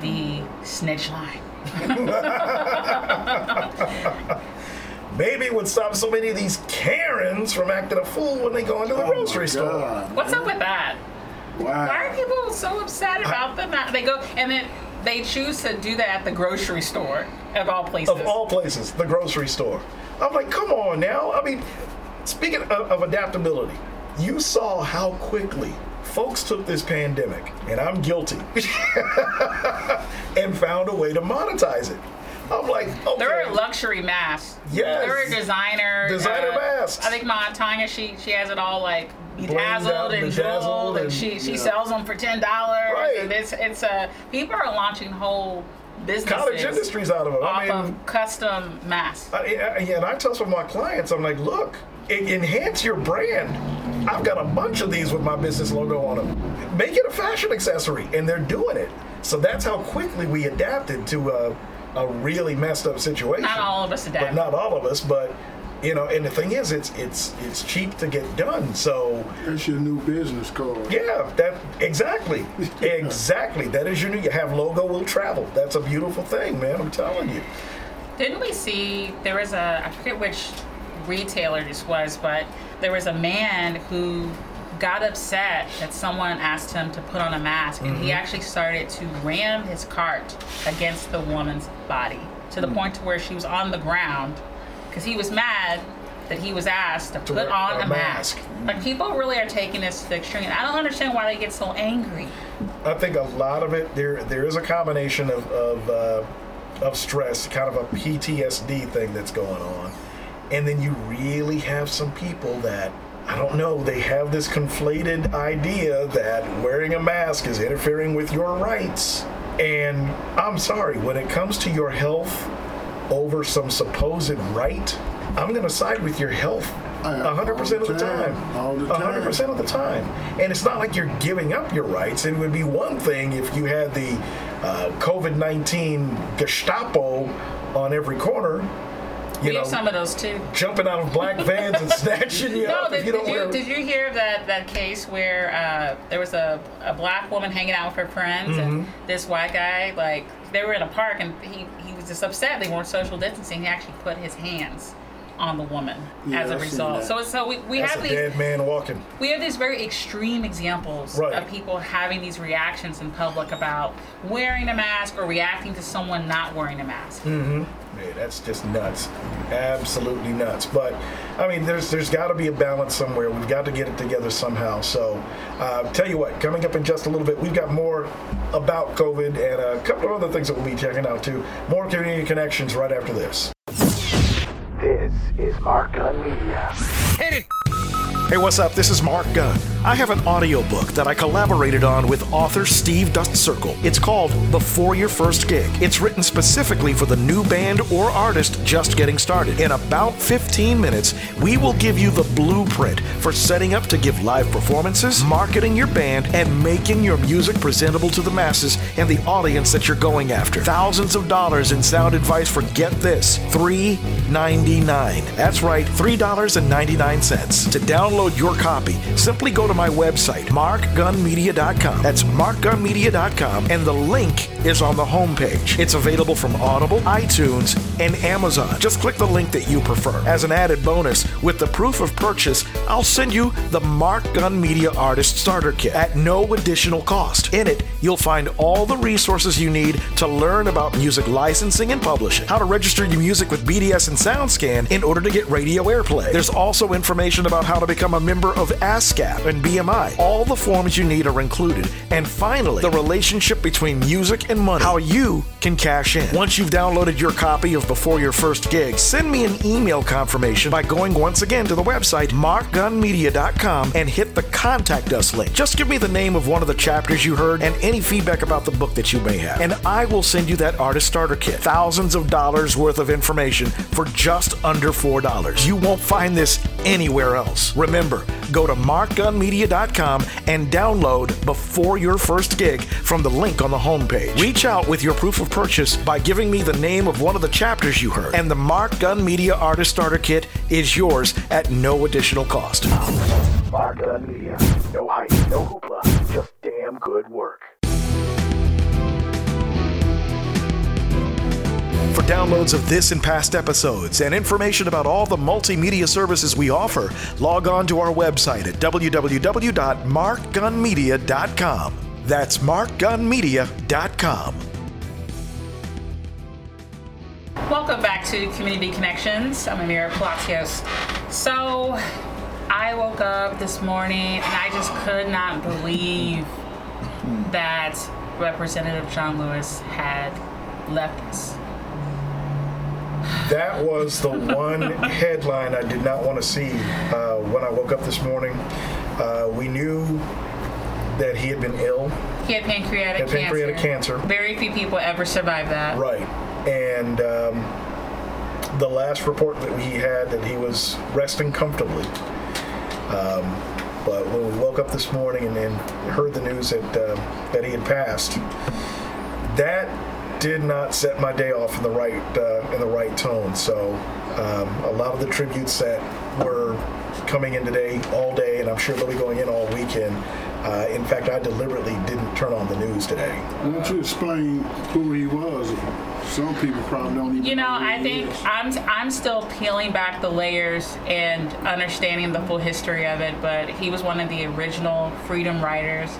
S5: the snitch line.
S7: Maybe it would stop so many of these Karens from acting a fool when they go into the
S6: Oh,
S7: grocery store.
S5: What's up with that? Wow. Why are people so upset about the ma- They go and then they choose to do that at the grocery store of all places.
S7: Of all places, the grocery store. I'm like, come on now. I mean, speaking of, of adaptability, you saw how quickly folks took this pandemic, and I'm guilty, and found a way to monetize it.
S8: I'm like, okay.
S5: There are luxury masks.
S8: Yes.
S5: There are designer.
S8: Designer masks.
S5: I think my Aunt Tanya, she she has it all like bedazzled and jeweled, and
S8: and-
S5: she she
S6: yeah.
S5: sells them for ten dollars.
S8: Right.
S5: And it's it's a people are launching whole businesses
S8: cottage industries out of it.
S5: off
S8: I mean,
S5: of custom masks.
S8: I, I- yeah, and I tell some of my clients, I'm like, look, enhance your brand. I've got a bunch of these with my business logo on them. Make it a fashion accessory, and they're doing it. So that's how quickly we adapted to a, a really messed up situation.
S5: Not all of us
S8: but not all of us. But you know, and the thing is, it's it's it's cheap to get done. So
S6: That's your new business card.
S8: yeah, that exactly, exactly. That is your new. You have logo will travel. That's a beautiful thing, man. I'm telling you.
S5: Didn't we see there was a I forget which retailer this was, but there was a man who got upset that someone asked him to put on a mask and he actually started to ram his cart against the woman's body to the point to where she was on the ground because he was mad that he was asked to put on
S8: a
S5: a mask.
S8: mask.
S5: Like people really are taking this to the extreme. I don't understand why they get so angry.
S8: I think a lot of it there there is a combination of of, uh, of stress, kind of a PTSD thing that's going on, and then you really have some people that I don't know they have this conflated idea that wearing a mask is interfering with your rights. And I'm sorry, when it comes to your health over some supposed right, I'm going to side with your health
S6: Uh,
S8: 100% of the
S6: all the time.
S8: time.
S6: All the time.
S8: 100% of the time. And it's not like you're giving up your rights. It would be one thing if you had the uh, COVID 19 Gestapo on every corner, you
S5: We
S8: know,
S5: have some of those too.
S8: jumping out of black vans and snatching you
S5: No,
S8: up
S5: did,
S8: if you
S5: did, you, did you hear that, that case where uh, there was a, a black woman hanging out with her friends and
S8: Mm-hmm.
S5: this white guy, like, they were in a park and he, he was just upset they weren't social distancing. He actually put his hands on the woman
S6: Yeah,
S5: as a
S6: I've
S5: result. So, so we, we
S8: That's
S5: have these
S8: dead man walking.
S5: we have these very extreme examples
S8: Right.
S5: of people having these reactions in public about wearing a mask or reacting to someone not wearing a mask.
S8: Man, that's just nuts. Absolutely nuts. But I mean, there's there's got to be a balance somewhere. We've got to get it together somehow. So, uh, tell you what, coming up in just a little bit, we've got more about COVID and a couple of other things that we'll be checking out too. More community connections right after this.
S9: This is Mark Media.
S7: Hey, what's up? This is Mark Gunn. I have an audiobook that I collaborated on with author Steve Dust Circle. It's called Before Your First Gig. It's written specifically for the new band or artist just getting started. In about 15 minutes, we will give you the blueprint for setting up to give live performances, marketing your band, and making your music presentable to the masses and the audience that you're going after. Thousands of dollars in sound advice for get this $3.99. That's right, $3.99. To download your copy, simply go to my website, markgunmedia.com. That's markgunmedia.com, and the link is on the homepage. It's available from Audible, iTunes, and Amazon. Just click the link that you prefer. As an added bonus, with the proof of purchase, I'll send you the Mark Gunn Media Artist Starter Kit at no additional cost. In it, you'll find all the resources you need to learn about music licensing and publishing, how to register your music with BDS and SoundScan in order to get radio airplay. There's also information about how to become a member of ASCAP and BMI. All the forms you need are included. And finally, the relationship between music and money, how you can cash in. Once you've downloaded your copy of Before Your First Gig, send me an email confirmation by going once again to the website markgunmedia.com and hit the contact us link. Just give me the name of one of the chapters you heard and any feedback about the book that you may have. And I will send you that artist starter kit. Thousands of dollars worth of information for just under $4. You won't find this anywhere else. Remember, go to markgunmedia.com and download Before Your First Gig from the link on the homepage. Reach out with your proof of purchase by giving me the name of one of the chapters you heard, and the Mark Gunn Media Artist Starter Kit is yours at no additional cost.
S9: Mark Gunn Media. No hype, no hoopla, just damn good work.
S7: For downloads of this and past episodes and information about all the multimedia services we offer, log on to our website at www.markgunmedia.com. That's markgunmedia.com.
S5: Welcome back to Community Connections. I'm Amira Palacios. So, I woke up this morning and I just could not believe that Representative John Lewis had left us.
S7: that was the one headline I did not want to see uh, when I woke up this morning. Uh, we knew that he had been ill,
S5: He had pancreatic
S7: had pancreatic cancer.
S5: Very few people ever survive that.
S7: Right. And um, the last report that he had that he was resting comfortably. Um, but when we woke up this morning and then heard the news that uh, that he had passed, that did not set my day off in the right uh, in the right tone. So um, a lot of the tributes that were coming in today all day, and I'm sure they'll be going in all weekend. Uh, in fact, I deliberately didn't turn on the news today.
S6: Why don't you explain who he was? Some people probably don't even
S5: You know,
S6: who
S5: I
S6: he
S5: think
S6: is.
S5: I'm I'm still peeling back the layers and understanding the full history of it. But he was one of the original freedom riders.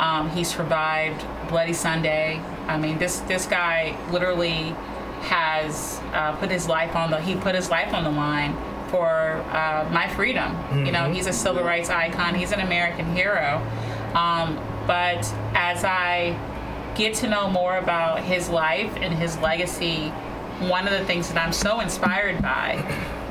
S5: Um, he survived Bloody Sunday. I mean, this this guy literally has uh, put his life on the he put his life on the line for uh, my freedom. You know, he's a civil rights icon. He's an American hero. Um, but as I get to know more about his life and his legacy, one of the things that I'm so inspired by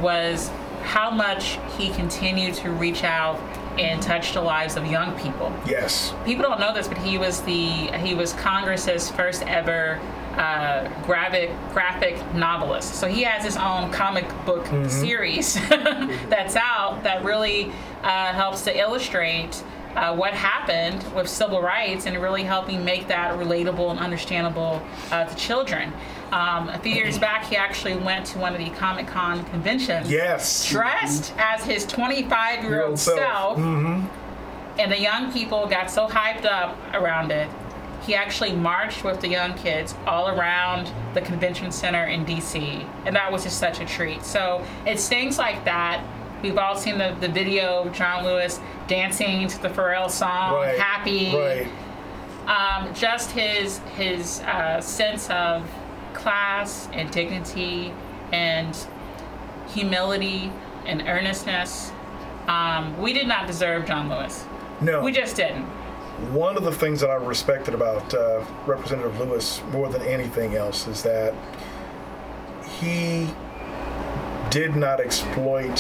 S5: was how much he continued to reach out and touch the lives of young people.
S7: Yes.
S5: People don't know this, but he was the he was Congress's first ever uh, graphic graphic novelist. So he has his own comic book series that's out that really uh, helps to illustrate uh, what happened with civil rights and really helping make that relatable and understandable uh, to children. Um, a few years back, he actually went to one of the Comic Con conventions
S7: Yes.
S5: dressed as his 25 year old
S7: self.
S5: self and the young people got so hyped up around it. He actually marched with the young kids all around the convention center in DC, and that was just such a treat. So it's things like that. We've all seen the, the video of John Lewis dancing to the Pharrell song,
S7: Right.
S5: "Happy."
S7: Right.
S5: Um, just his his uh, sense of class and dignity and humility and earnestness. Um, we did not deserve John Lewis.
S7: No.
S5: We just didn't.
S7: One of the things that I respected about uh, Representative Lewis more than anything else is that he did not exploit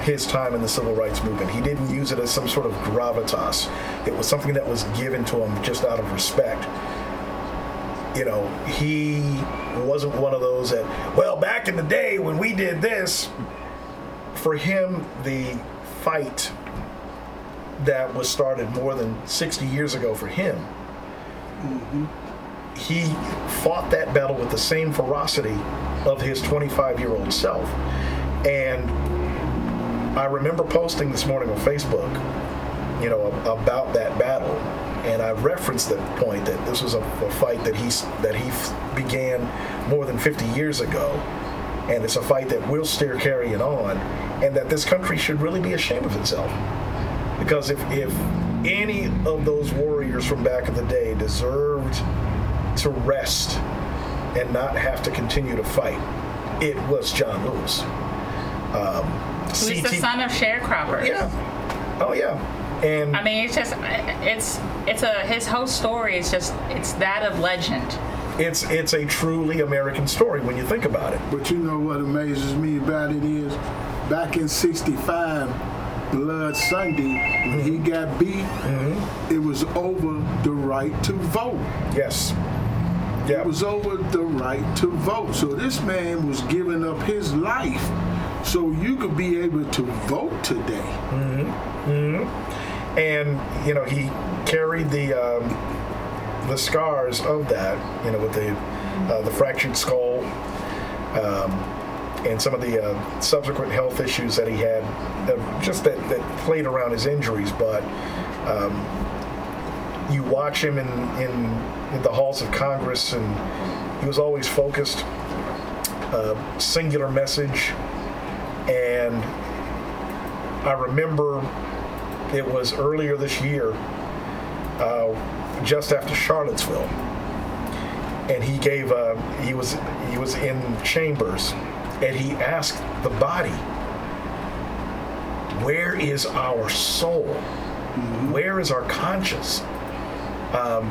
S7: his time in the civil rights movement. He didn't use it as some sort of gravitas. It was something that was given to him just out of respect. You know, he wasn't one of those that, well, back in the day when we did this, for him, the fight that was started more than 60 years ago for him. He fought that battle with the same ferocity of his 25 year old self. And I remember posting this morning on Facebook, you know, about that battle. And I referenced the point that this was a, a fight that he, that he began more than 50 years ago. And it's a fight that will still carry it on. And that this country should really be ashamed of itself. Because if, if any of those warriors from back in the day deserved to rest and not have to continue to fight, it was John Lewis. Um,
S5: Who's the son of sharecroppers.
S7: Yeah. Oh yeah. And
S5: I mean, it's just, it's, it's a, his whole story is just, it's that of legend.
S7: it's it's a truly American story when you think about it.
S6: But you know what amazes me about it is, back in '65, Blood Sunday, when he mm-hmm. got beat, mm-hmm. it was over the right to vote.
S7: Yes. Yeah.
S6: It was over the right to vote. So this man was giving up his life so you could be able to vote today. Mm-hmm. Mm-hmm.
S7: and you know he carried the um, the scars of that, you know, with the uh, the fractured skull, um, and some of the uh, subsequent health issues that he had, uh, just that that played around his injuries. But um, you watch him in, in in the halls of Congress, and he was always focused, uh, singular message, and I remember it was earlier this year, uh, just after Charlottesville, and he gave uh, he was he was in chambers, and he asked the body, "Where is our soul? Where is our conscience?" Um,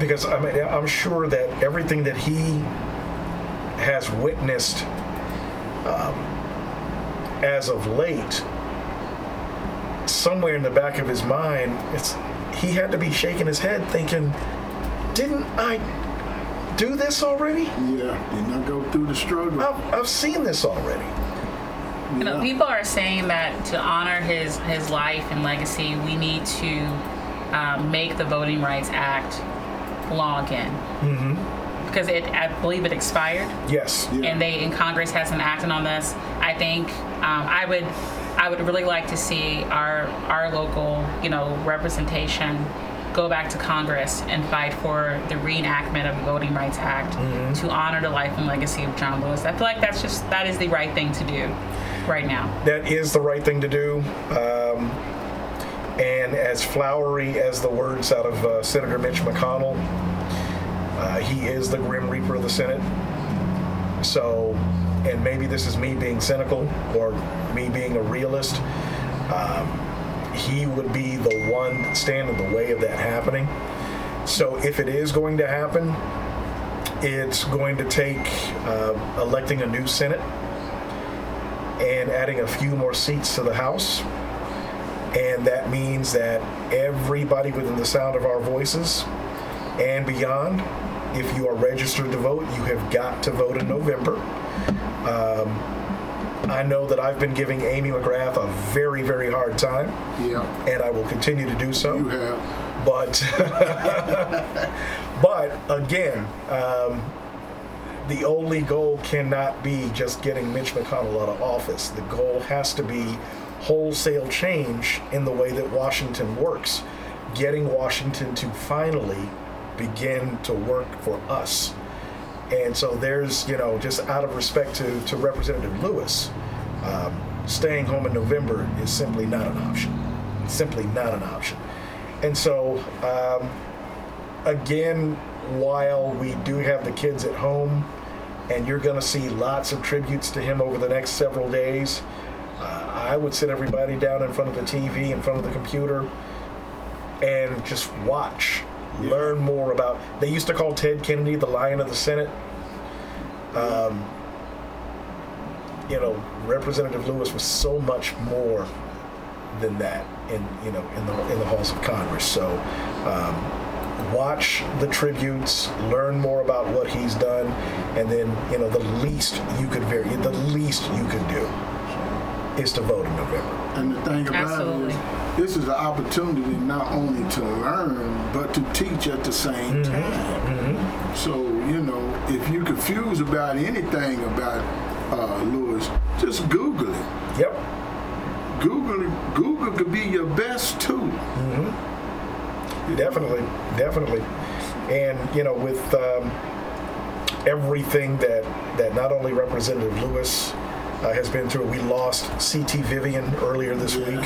S7: because I mean, I'm sure that everything that he has witnessed um, as of late, somewhere in the back of his mind, it's he had to be shaking his head, thinking, "Didn't I do this already?
S6: Yeah, didn't I go through the struggle.
S7: I've, I've seen this already."
S5: You know, people are saying that to honor his his life and legacy, we need to um, make the Voting Rights Act law again. Mm-hmm. Because it, I believe it expired,
S7: Yes.
S6: Yeah.
S5: and they in Congress hasn't acted on this. I think um, I would I would really like to see our our local you know representation go back to Congress and fight for the reenactment of the Voting Rights Act to honor the life and legacy of John Lewis. I feel like that's just that is the right thing to do right now.
S7: that is the right thing to do. Um, and as flowery as the words out of uh, Senator Mitch McConnell, uh, he is the Grim Reaper of the Senate. So, and maybe this is me being cynical or me being a realist. Um, he would be the one that stand in the way of that happening. So, if it is going to happen, it's going to take uh, electing a new Senate and adding a few more seats to the House. And that means that everybody within the sound of our voices and beyond, if you are registered to vote, you have got to vote in November. Um, I know that I've been giving Amy McGrath a very, very hard time,
S6: Yeah,
S7: and I will continue to do so.
S6: You have.
S7: but but again um, the only goal cannot be just getting mitch mcconnell out of office. The goal has to be wholesale change in the way that washington works. Getting washington to finally begin to work for us. And so there's you know just out of respect to, to representative lewis um, staying home in november is simply not an option. Simply not an option. And so, um, again, while we do have the kids at home, and you're going to see lots of tributes to him over the next several days, uh, I would sit everybody down in front of the TV, in front of the computer, and just watch, learn more about. They used to call Ted Kennedy the Lion of the Senate. Um, you know, Representative Lewis was so much more than that in you know in the in the halls of Congress. So um, watch the tributes, learn more about what he's done, and then you know the least you could vary the least you could do is to vote in November.
S6: And the thing about
S5: Absolutely.
S6: it is, this is an opportunity not only to learn, but to teach at the same time. So, you know, if you're confused about anything about uh, Lewis, just Google it.
S7: Yep.
S6: Google. Google could be your best tool.
S7: Definitely, definitely, and you know, with um, everything that that not only Representative Lewis uh, has been through, we lost C.T. Vivian earlier this week,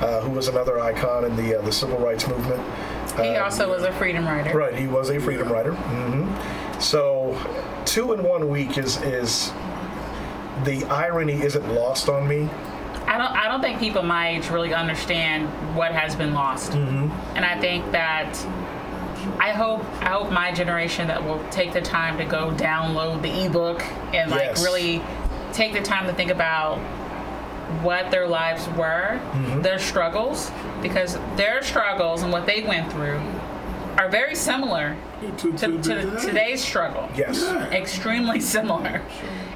S7: uh, who was another icon in the uh, the civil rights movement.
S5: He also was a freedom rider.
S7: Right, he was a freedom rider. hmm So, two in one week is is the irony isn't lost on me.
S5: I don't I don't think people my age really understand what has been lost. And I think that I hope I hope my generation that will take the time to go download the ebook and like
S7: Yes.
S5: really take the time to think about what their lives were, mm-hmm. their struggles, because their struggles and what they went through are very similar
S6: To,
S5: to, to today's struggle.
S7: Yes.
S5: Extremely similar.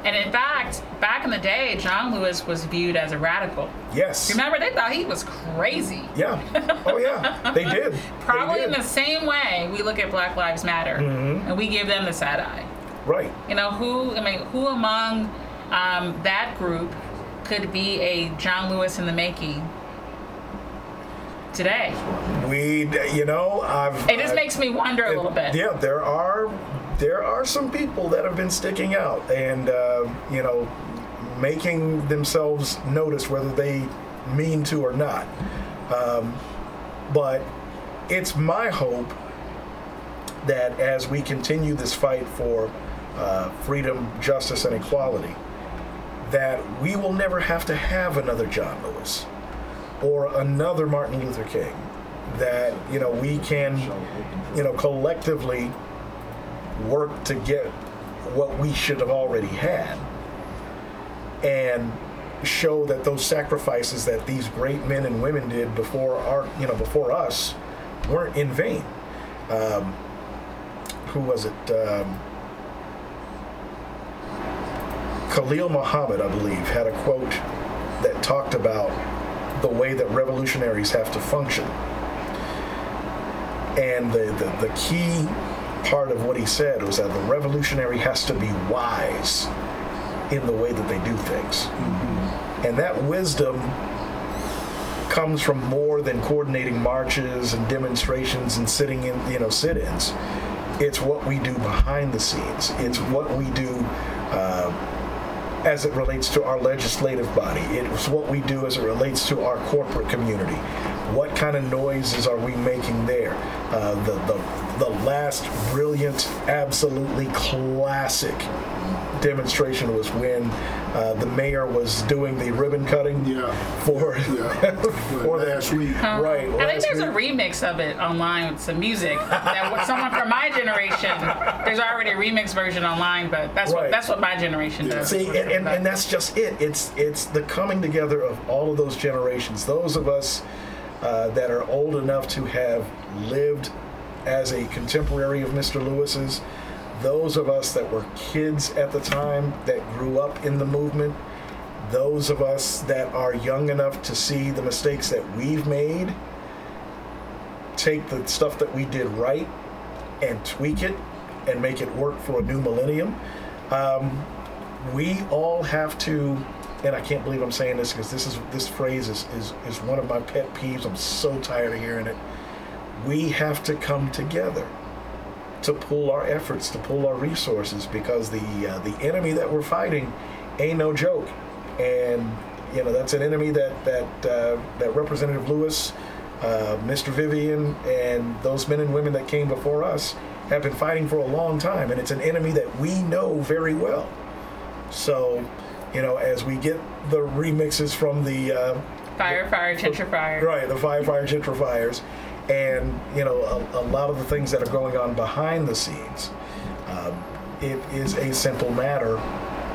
S5: And in fact, back in the day, John Lewis was viewed as a radical.
S7: Yes.
S5: Remember, they thought he was crazy.
S7: Yeah. Oh yeah. They did. They
S5: Probably in the same way we look at Black Lives Matter mm-hmm. and we give them the side eye.
S7: Right.
S5: You know, who, I mean, who among um, that group could be a John Lewis in the making today?
S7: We, you know, I've.
S5: It just
S7: I-
S5: makes me wonder a little bit.
S7: Yeah, there are there are some people that have been sticking out and uh, you know making themselves noticed whether they mean to or not. Um, but it's my hope that as we continue this fight for uh, freedom, justice, and equality, that we will never have to have another John Lewis or another Martin Luther King. That you know we can, you know, collectively work to get what we should have already had and show that those sacrifices that these great men and women did before our you know before us weren't in vain um, who was it um, Khalil Muhammad I believe had a quote that talked about the way that revolutionaries have to function and the, the, the key part of what he said was that the revolutionary has to be wise in the way that they do things. And that wisdom comes from more than coordinating marches and demonstrations and sitting in, you know, sit-ins. It's what we do behind the scenes. It's what we do uh, as it relates to our legislative body. It's what we do as it relates to our corporate community. What kind of noises are we making there? Uh, the, the, the last brilliant, absolutely classic demonstration was when uh, the mayor was doing the ribbon cutting
S6: Yeah.
S7: for,
S6: Yeah.
S7: for the-
S6: last week.
S7: Right.
S5: I think
S7: last
S5: there's a remix of it online with some music. that someone from my generation, there's already a remix version online, but that's
S7: Right.
S5: what that's what my generation
S6: Yeah.
S5: does.
S7: See, and, and, and that's just it. It's it's the coming together of all of those generations. Those of us uh, that are old enough to have lived as a contemporary of Mr. Lewis's, those of us that were kids at the time that grew up in the movement, those of us that are young enough to see the mistakes that we've made, take the stuff that we did right and tweak it and make it work for a new millennium we all have to and I can't believe I'm saying this because this is this phrase is, is is one of my pet peeves. I'm so tired of hearing it. We have to come together to pull our efforts, to pull our resources, because the uh, the enemy that we're fighting ain't no joke, and you know that's an enemy that that uh, that Representative Lewis, uh, Mr. Vivian, and those men and women that came before us have been fighting for a long time, and it's an enemy that we know very well. So, you know, as we get the remixes from the uh,
S5: Fire, fire, gentrifier.
S7: right, the firefighter gentrifiers, and you know, a, a lot of the things that are going on behind the scenes, um, it is a simple matter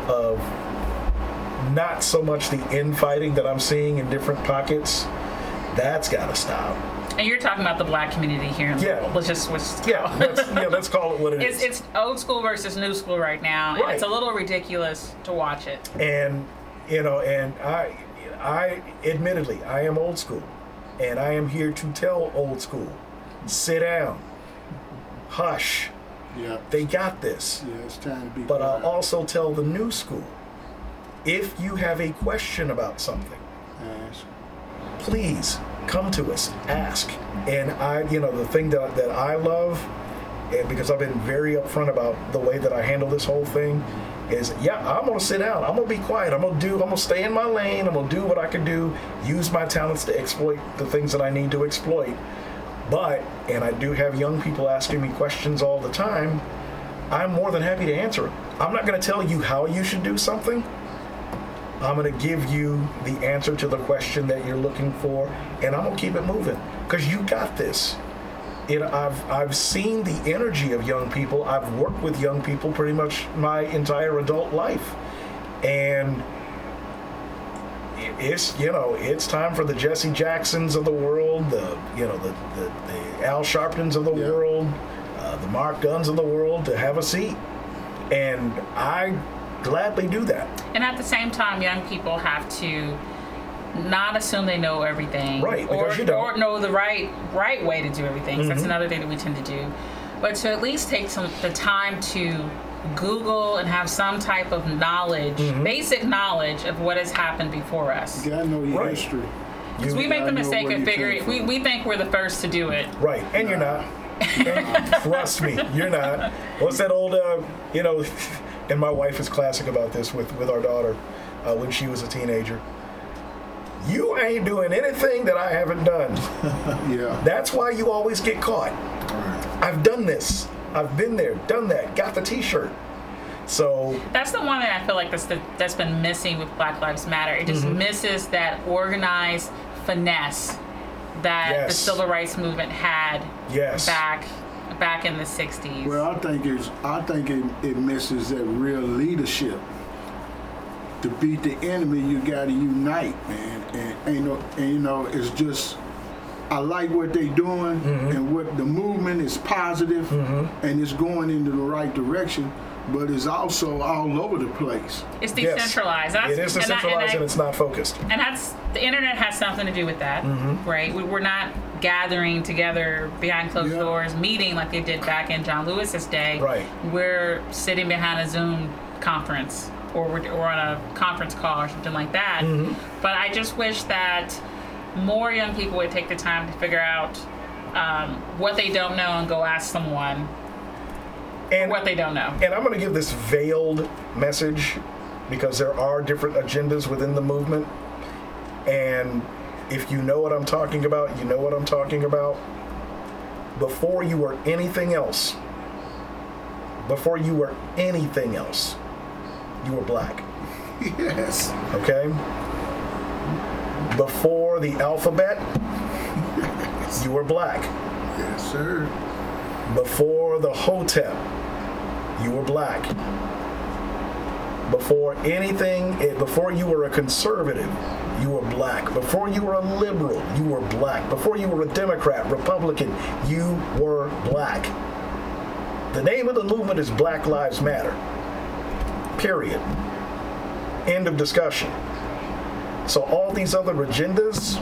S7: of not so much the infighting that I'm seeing in different pockets. That's got to stop.
S5: And you're talking about the black community here in
S7: Yeah.
S5: Louisville. Let's just switch.
S7: Yeah, let's, yeah, let's call it what it is.
S5: It's, it's old school versus new school right now, and
S7: Right.
S5: it's a little ridiculous to watch it.
S7: and you know and i i admittedly i am old school and i am here to tell old school sit down hush
S6: Yeah.
S7: they got this
S6: Yeah, it's time to be.
S7: but i'll also tell the new school if you have a question about something
S6: Ask.
S7: please come to us ask. And i you know the thing that, that i love and because i've been very upfront about the way that i handle this whole thing is yeah i'm gonna sit down. I'm gonna be quiet. I'm gonna do i'm gonna stay in my lane. I'm gonna do what i can do use my talents to exploit the things that i need to exploit. But and i do have young people asking me questions all the time i'm more than happy to answer i'm not gonna tell you how you should do something I'm going to give you the answer to the question that you're looking for, and I'm going to keep it moving because you got this. You know, I've I've seen the energy of young people. I've worked with young people pretty much my entire adult life, and it's you know it's time for the Jesse Jacksons of the world, the you know the the, the Al Sharptons of the
S6: Yeah.
S7: world, uh, the Mark Gunns of the world to have a seat, and I gladly do that.
S5: And at the same time, young people have to not assume they know everything,
S7: Right,
S5: Or,
S7: you don't.
S5: or know the right right way to do everything. That's
S7: Mm-hmm.
S5: another thing that we tend to do. But to at least take some the time to Google and have some type of knowledge,
S7: Mm-hmm.
S5: basic knowledge of what has happened before us.
S6: You gotta know your
S7: Right.
S6: history.
S7: You-
S5: we make the mistake of figuring we, we think we're the first to do it.
S7: Right, and you're not. And trust me, you're not. What's that old, uh, you know, and my wife is classic about this with, with our daughter uh, when she was a teenager. You ain't doing anything that I haven't done.
S6: Yeah.
S7: That's why you always get caught. I've done this. I've been there, done that, got the t shirt. So,
S5: That's the one that I feel like that's the, that's been missing with Black Lives Matter. It just
S7: Mm-hmm.
S5: misses that organized finesse that the civil rights movement had
S7: yes.
S5: back back in the 60s.
S6: Well, I think it's I think it, it misses that real leadership. To beat the enemy, you gotta unite, man. And ain't no, and you know, it's just I like what they're doing mm-hmm. and what the movement is positive mm-hmm. and it's going into the right direction, but it's also all over the place.
S5: it's
S7: Yes.
S5: decentralized. That's,
S7: It is
S5: and I- and
S7: decentralized
S5: I-
S7: and it's not focused.
S5: and that's the internet has something to do with that, right? We, we're not gathering together behind closed
S6: Yeah.
S5: doors, meeting like they did back in John Lewis's day.
S7: Right.
S5: We're sitting behind a Zoom conference, or we're, or on a conference call or something like that. But I just wish that more young people would take the time to figure out um, what they don't know and go ask someone
S7: And
S5: what they don't know.
S7: And I'm going to give this veiled message because there are different agendas within the movement. And if you know what I'm talking about, you know what I'm talking about. Before you were anything else, before you were anything else, you were black.
S6: Yes.
S7: Okay? Before the alphabet, you were black.
S6: Yes, sir.
S7: Before the Hotep, you were black. Before anything, eh, before you were a conservative, you were black. Before you were a liberal, you were black. Before you were a Democrat, Republican, you were black. The name of the movement is Black Lives Matter. Period. End of discussion. So all these other agendas,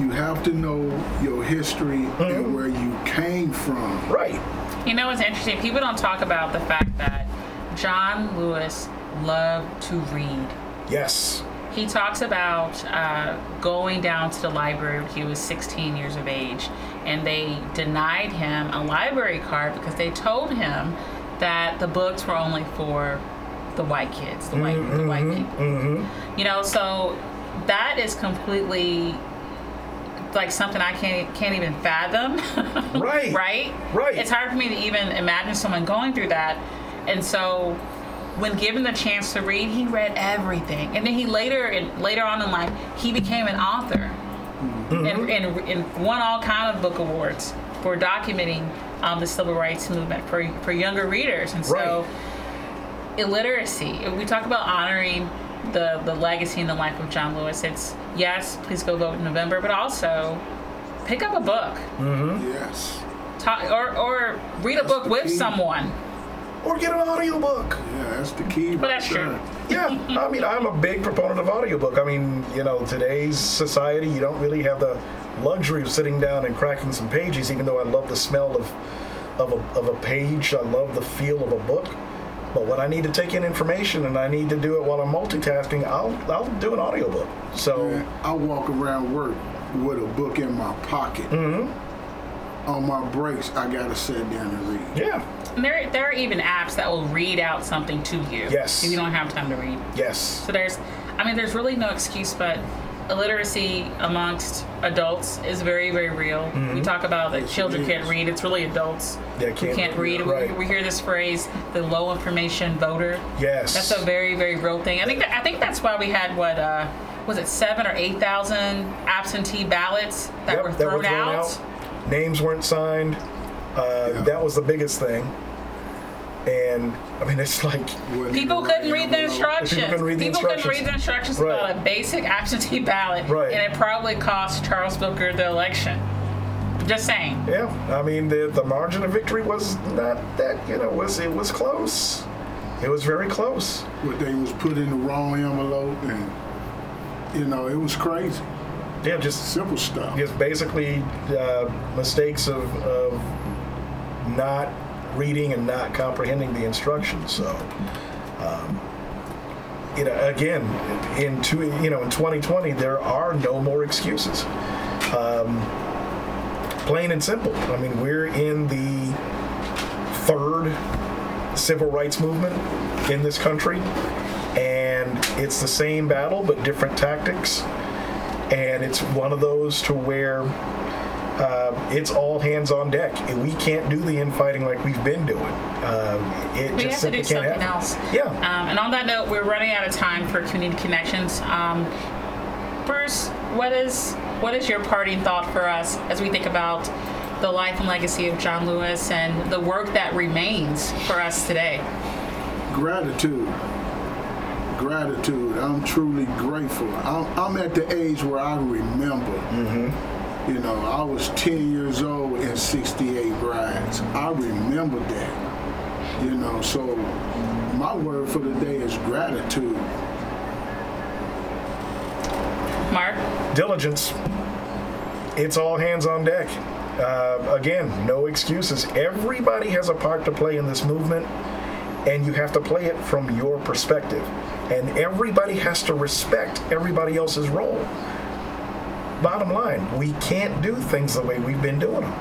S6: You have to know your history and where you came from.
S7: right?
S5: You know what's interesting? People don't talk about the fact that John Lewis loved to read.
S7: Yes.
S5: He talks about uh, going down to the library when he was 16 years of age, and they denied him a library card because they told him that the books were only for the white kids, the white, the white mm-hmm, people. Mm-hmm, mm-hmm. You know, so that is completely like something I can't can't even fathom.
S7: Right.
S5: right?
S7: Right.
S5: It's hard for me to even imagine someone going through that. And so when given the chance to read, he read everything. And then he later in, later on in life, he became an author.
S7: Mm-hmm.
S5: And, and, and won all kind of book awards for documenting um, the civil rights movement for, for younger readers. And so illiteracy. We talk about honoring the, the legacy and the life of John Lewis. It's yes, please go vote in November, but also pick up a book. Mm-hmm.
S6: Yes.
S5: Talk, or, or read a book with
S6: key.
S5: someone.
S7: Or get an audiobook.
S6: Yeah, that's the key.
S5: But
S6: right
S5: that's true.
S7: Yeah, I mean, I'm a big proponent of audiobook. I mean, you know, today's society, you don't really have the luxury of sitting down and cracking some pages, even though I love the smell of, of, a, of a page. I love the feel of a book. But when I need to take in information and I need to do it while I'm multitasking, I'll, I'll do an audiobook. So,
S6: Man, I walk around work with a book in my pocket.
S7: Mm-hmm.
S6: On my breaks, I gotta sit down and read.
S7: yeah,
S5: And there, there are even apps that will read out something to you.
S7: Yes.
S5: If you don't have time to read.
S7: yes.
S5: So there's, I mean, there's really no excuse, but illiteracy amongst adults is very, very real. We talk about that children
S6: it
S5: can't read. It's really adults
S7: That
S5: who
S7: can't
S5: can't
S7: read,
S5: read. We-
S7: right.
S5: We, hear this phrase, the low information voter.
S7: Yes.
S5: That's a very, very real thing. I think that, I think that's why we had what uh, was it seven or eight thousand absentee ballots that
S7: Yep,
S5: were thrown, out.
S7: Names weren't signed. Uh,
S6: Yeah.
S7: That was the biggest thing. And I mean, it's like,
S6: Wasn't
S5: People couldn't
S6: right
S5: read the instructions.
S7: People couldn't read the
S5: People
S7: instructions.
S5: read the instructions
S7: Right.
S5: about a basic absentee ballot,
S7: Right.
S5: and it probably cost Charles Booker the election. Just saying.
S7: yeah. I mean, the the margin of victory was not that. You know, was it was close. It was very close.
S6: What they was put in the wrong envelope, and you know, it was crazy.
S7: Yeah, just
S6: Simple stuff.
S7: just basically uh, mistakes of, of not reading and not comprehending the instructions. So, um, you know, again, in two, you know, in 2020, there are no more excuses. Um, plain and simple. I mean, we're in the third civil rights movement in this country, and it's the same battle but different tactics and it's one of those to where uh, it's all hands on deck. And We can't do the infighting like we've been doing. Uh, it
S5: We
S7: just
S5: have to do
S7: can't
S5: something
S7: happen.
S5: else.
S7: Yeah.
S5: Um, and on that note, we're running out of time for community connections. Um, Bruce, what is what is your parting thought for us as we think about the life and legacy of John Lewis and the work that remains for us today?
S6: Gratitude. Gratitude. I'm truly grateful. I'm, I'm at the age where I remember. You know, I was 10 years old in 68 rides. I remember that. You know, so my word for the day is gratitude.
S5: Mark?
S10: Diligence. It's all hands on deck. Uh, again, no excuses. Everybody has a part to play in this movement, and you have to play it from your perspective. And everybody has to respect everybody else's role. Bottom line, we can't do things the way we've been doing them.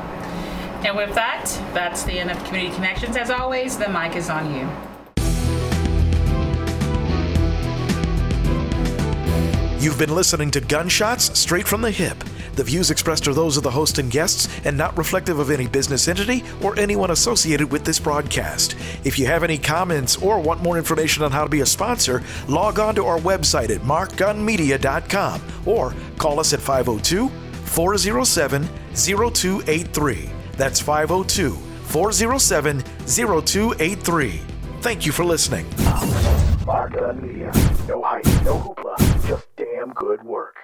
S5: And with that, that's the end of Community Connections. As always, the mic is on you.
S7: You've been listening to Gunshots Straight from the Hip. The views expressed are those of the host and guests and not reflective of any business entity or anyone associated with this broadcast. If you have any comments or want more information on how to be a sponsor, log on to our website at markgunmedia.com or call us at 502 407 0283. That's 502 407 0283. Thank you for listening.
S11: Mark Gunn Media. No hype, no hoopla, just damn good work.